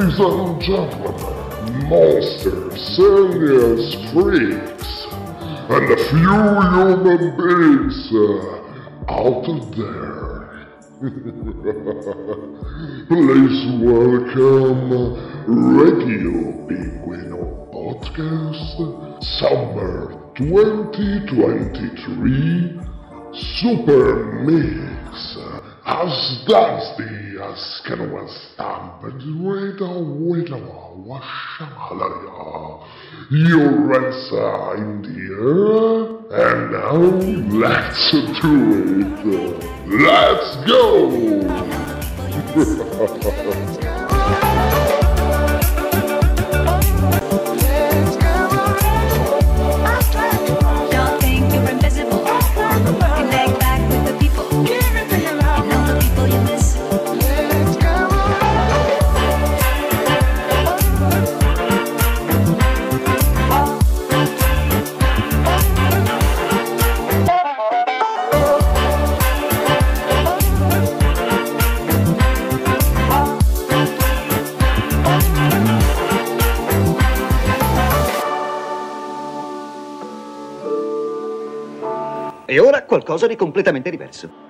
ladies and gentlemen, monsters, aliens, freaks, and a few human beings uh, out there. Please welcome Radio Pinguino Podcast Summer 2023 Super Me. As does the Askenua stampede, Reda Widowa Your Uransa dear. and now let's do it! Let's go! qualcosa di completamente diverso.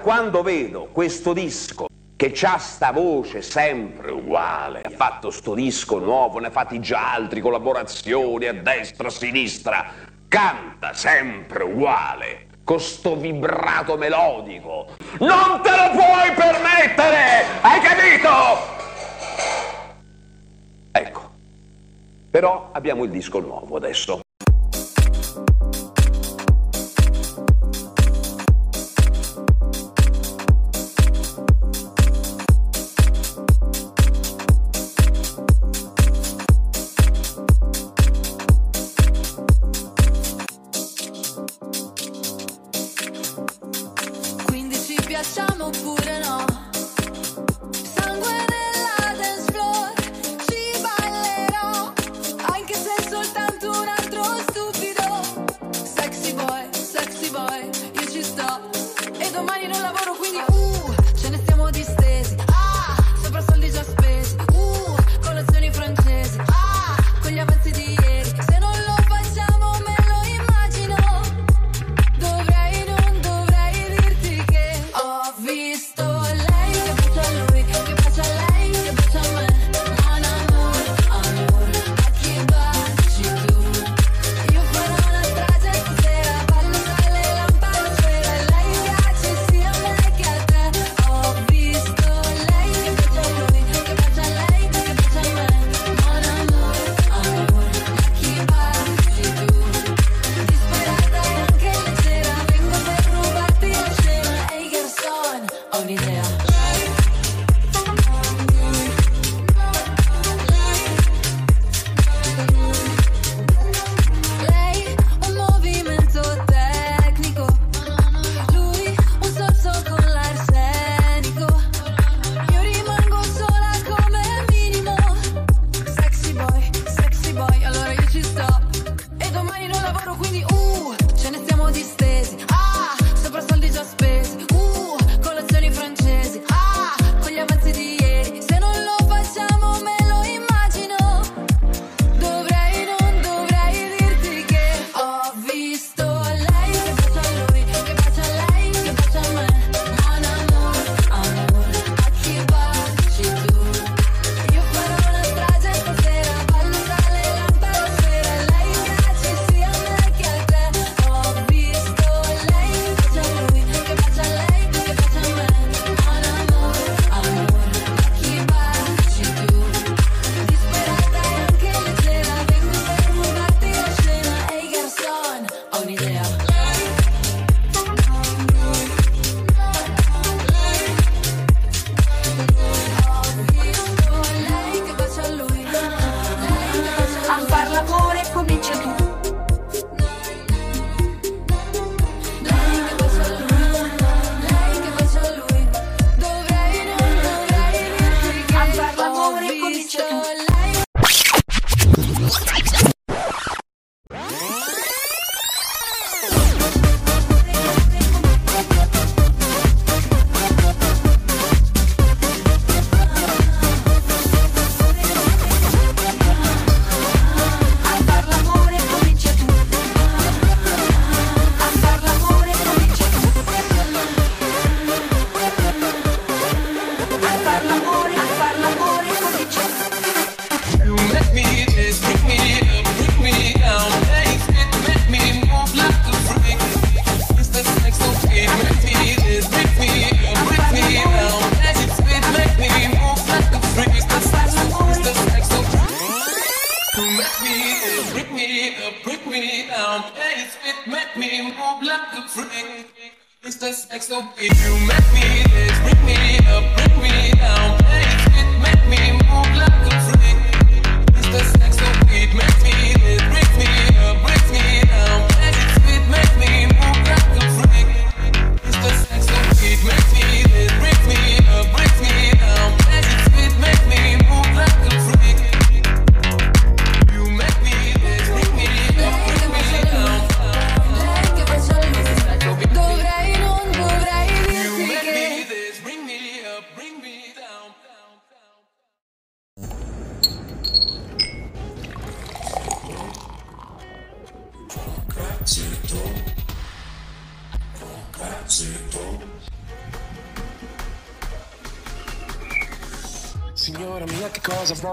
quando vedo questo disco che c'ha sta voce sempre uguale, ha fatto sto disco nuovo, ne ha fatti già altri, collaborazioni a destra, a sinistra, canta sempre uguale, con sto vibrato melodico. Non te lo puoi permettere, hai capito? Ecco, però abbiamo il disco nuovo adesso.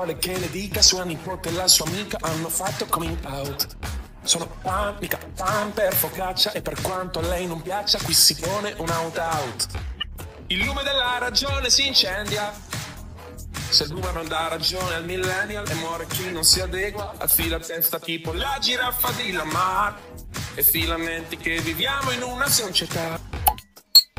parole che le dica sua nipote e la sua amica hanno fatto coming out. Sono pan, mica pan per focaccia e per quanto a lei non piaccia qui si pone un out out. Il lume della ragione si incendia. Se il boomer non dà ragione al millennial e muore chi non si adegua, affila testa tipo la giraffa di Lamar. E filamenti che viviamo in una società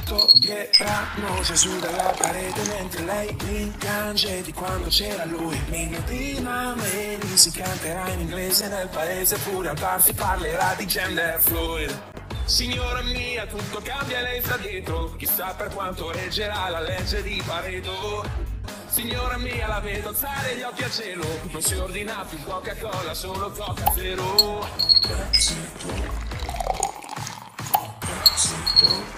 toglieranno Gesù dalla parete mentre lei rincange di quando c'era lui Minutina Mary si canterà in inglese nel paese pure al bar si parlerà di gender fluid Signora mia, tutto cambia lei sta dietro, chissà per quanto reggerà la legge di Pareto. Signora mia, la vedo alzare gli occhi a cielo, non si ordina più Coca-Cola, solo Coca Zero. Pezzetto. Pezzetto.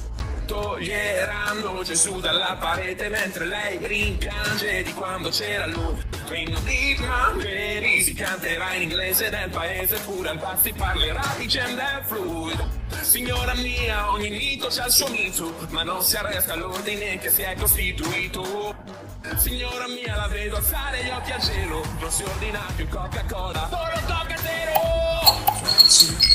Toglieranno Gesù dalla parete mentre lei rimpiange di quando c'era lui. Queen di Mangeri si canterà in inglese del paese pure al si parlerà di gender fluid. Signora mia, ogni mito c'ha il suo mito Ma non si arresta all'ordine che si è costituito. Signora mia, la vedo alzare gli occhi al cielo Non si ordina più Coca-Cola Solo Coca Zero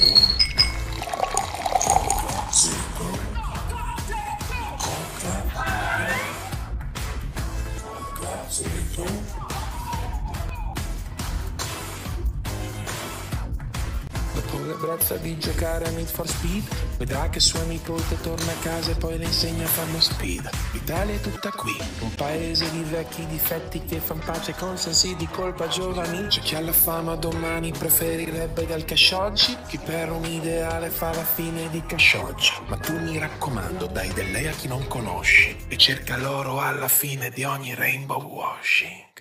L'ebbrezza di giocare a Need for Speed. Vedrà che sua nipote torna a casa e poi le insegna a fanno speed. L'Italia è tutta qui Un paese di vecchi difetti che fan pace con sensi di colpa giovani. C'è chi alla fama domani preferirebbe dal cash oggi Chi per un ideale fa la fine di cash oggi. Ma tu mi raccomando dai del lei a chi non conosci E cerca l'oro alla fine di ogni rainbow washing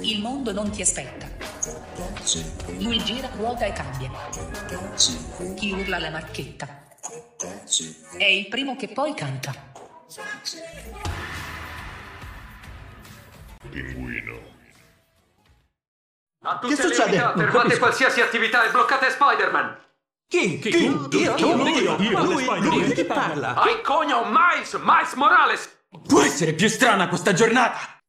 Il mondo non ti aspetta. Lui gira, ruota e cambia. Chi urla la marchetta. È il primo che poi canta. Pinguino. A tutte Che le succede? unità, Non fermate qualsiasi attività e bloccate Spider-Man! Chi? Chi? Io? Io? Io? Lui, lui, chi parla? Hai cogno Miles! Miles Morales! Può essere più strana questa giornata!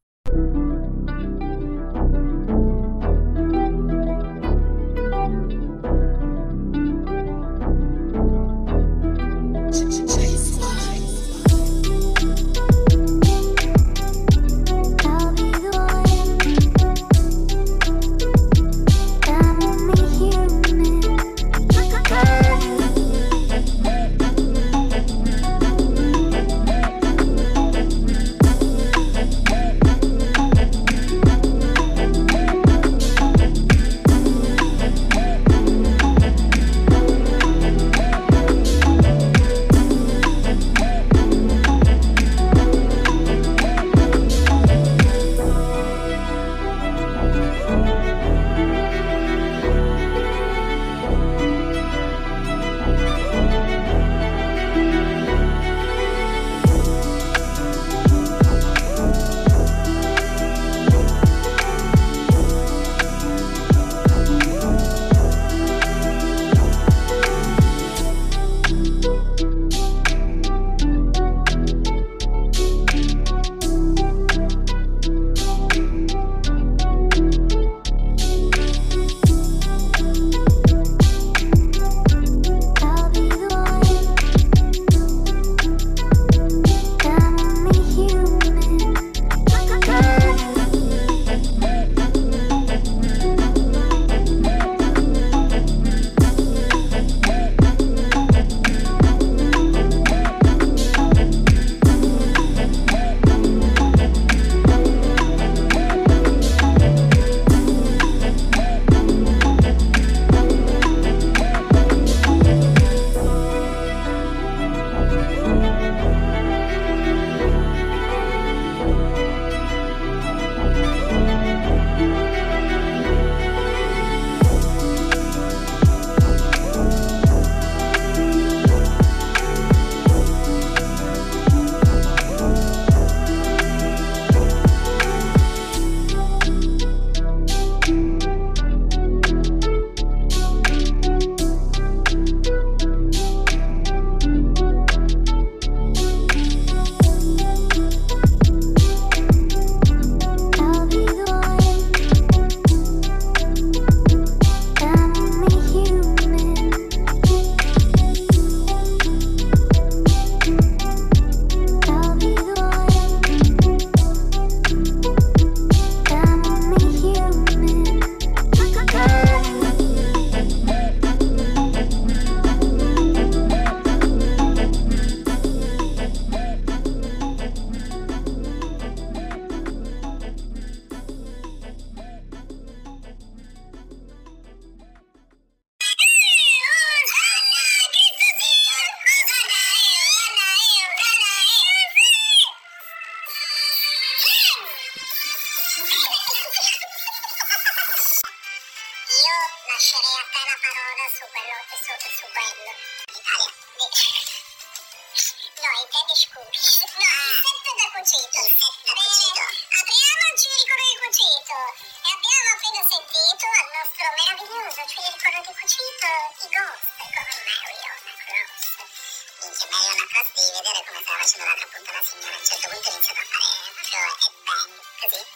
La signora, a un certo punto inizia a fare eh, proprio eh, e bang, così, eh,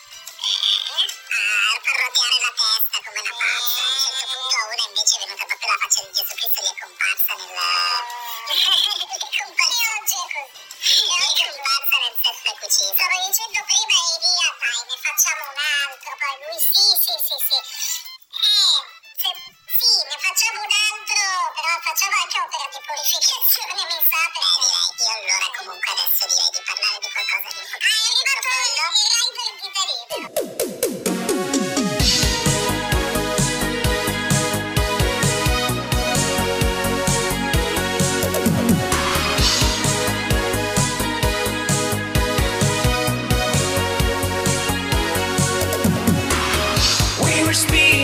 ah, a parrottiare la testa come una pazza, a un certo punto una invece è venuta proprio la faccia di Gesù Cristo e gli è comparsa nel... speed.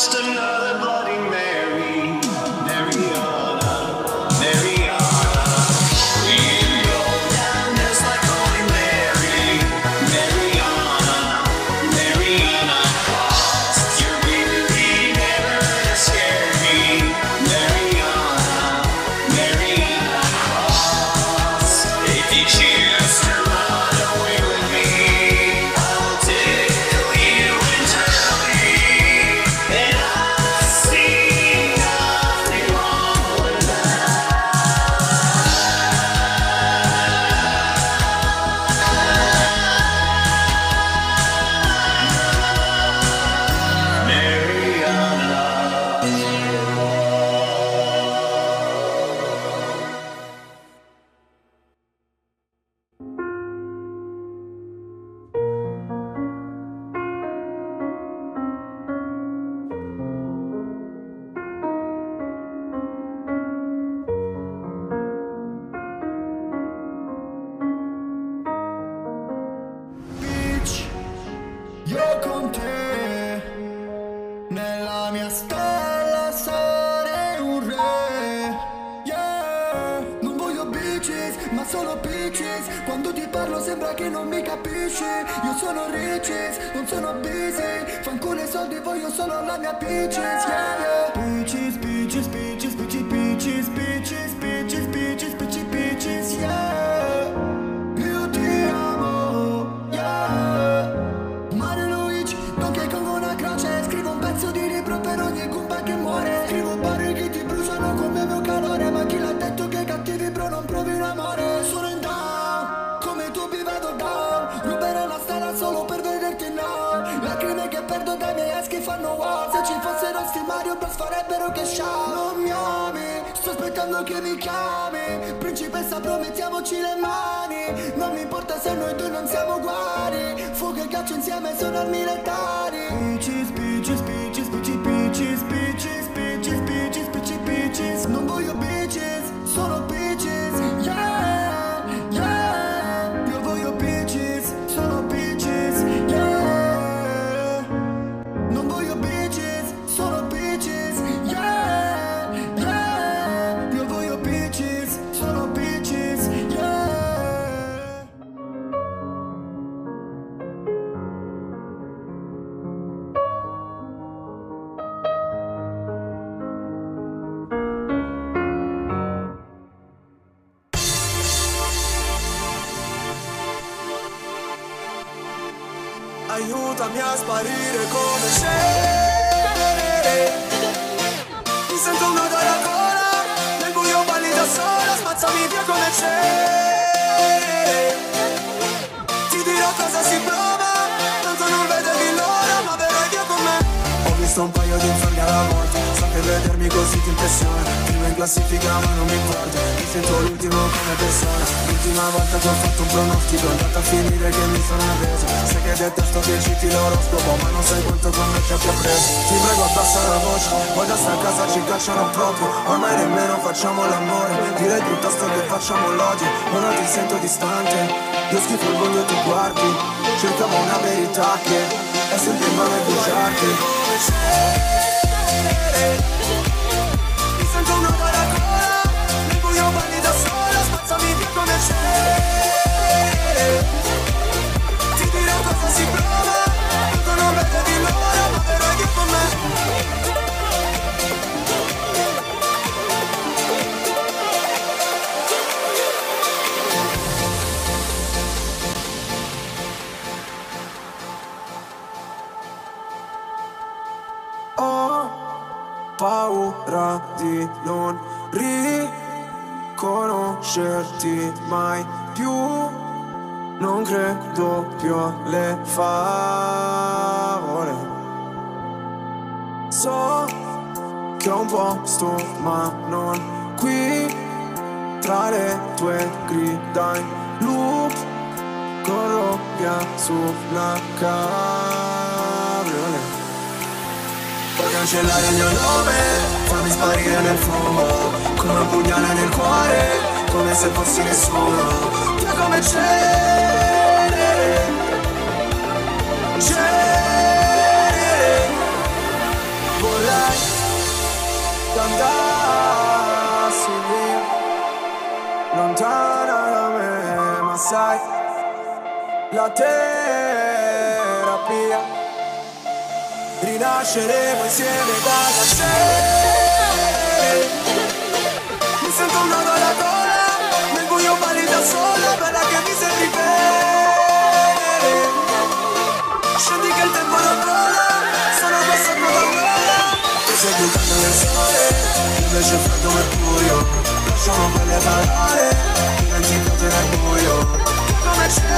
system soldi, voglio solo la mia peaches, yeah, yeah Peaches, peaches, peaches, peaches, peaches, peaches, peaches, peaches, peaches Bros farebbero che scià Non mi ami, sto aspettando che mi chiami. Principessa promettiamoci le mani. Non mi importa se noi due non siamo uguali. Fuoco e ghiaccio insieme sono armi letali peaches, peaches, peaches, Visto un paio di inferni alla volta So che vedermi così ti impressiona. Prima in classifica ma non mi importa. Mi sento l'ultimo come persona L'ultima volta che ho fatto un pronostico È andata a finire che mi sono arreso. Sai che detesto che citi l'oroscopo Ma non sai quanto con me ci abbia preso. Ti prego abbassa la voce. Poi da sta casa ci cacciano proprio. Ormai nemmeno facciamo l'amore. Direi piuttosto che facciamo l'odio. Ora ti sento distante. Io schifo il mondo e tu guardi. Cercavo una verità che In mano ai bugiardi Mi sento una alla gola Nel buio balli da sola Spazzami via come c'è Ti dirò cosa si prova nome, farmi sparire nel fumo Come un pugnale nel cuore, come se fossi nessuno Via come c'è C'è Vorrei che andassi via Lontana da me, ma sai La terapia Rinasceremo insieme dalla sé Mi sento un nodo alla gola Nel buio balli da sola Bella che mi sembri bene. Scendi che il tempo non vola Sono qua sotto la gola. Sei più caldo del sole Invece freddo e buio. Lasciamo quelle parole Dimenticato nel buio. Come c'è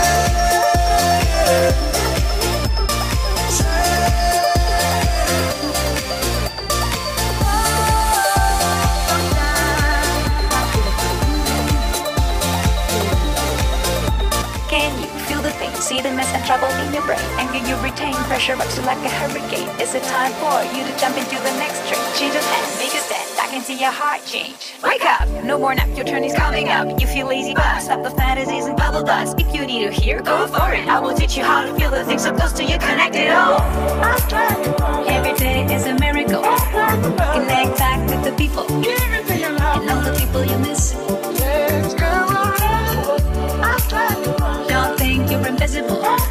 trouble in your brain? And can you retain pressure rocks you like a hurricane? Is it time for you to jump into the next train? Change of hand, make a stand. I can see your heart change. Wake up, no more nap, your turn is coming up. You feel lazy, but stop the fantasies and bubble dust. If you need to hear, go for it. I will teach you how to feel the things so close to you, connected all. Every day is a miracle. Connect back with the people. And all the people you miss. Don't think you're invisible.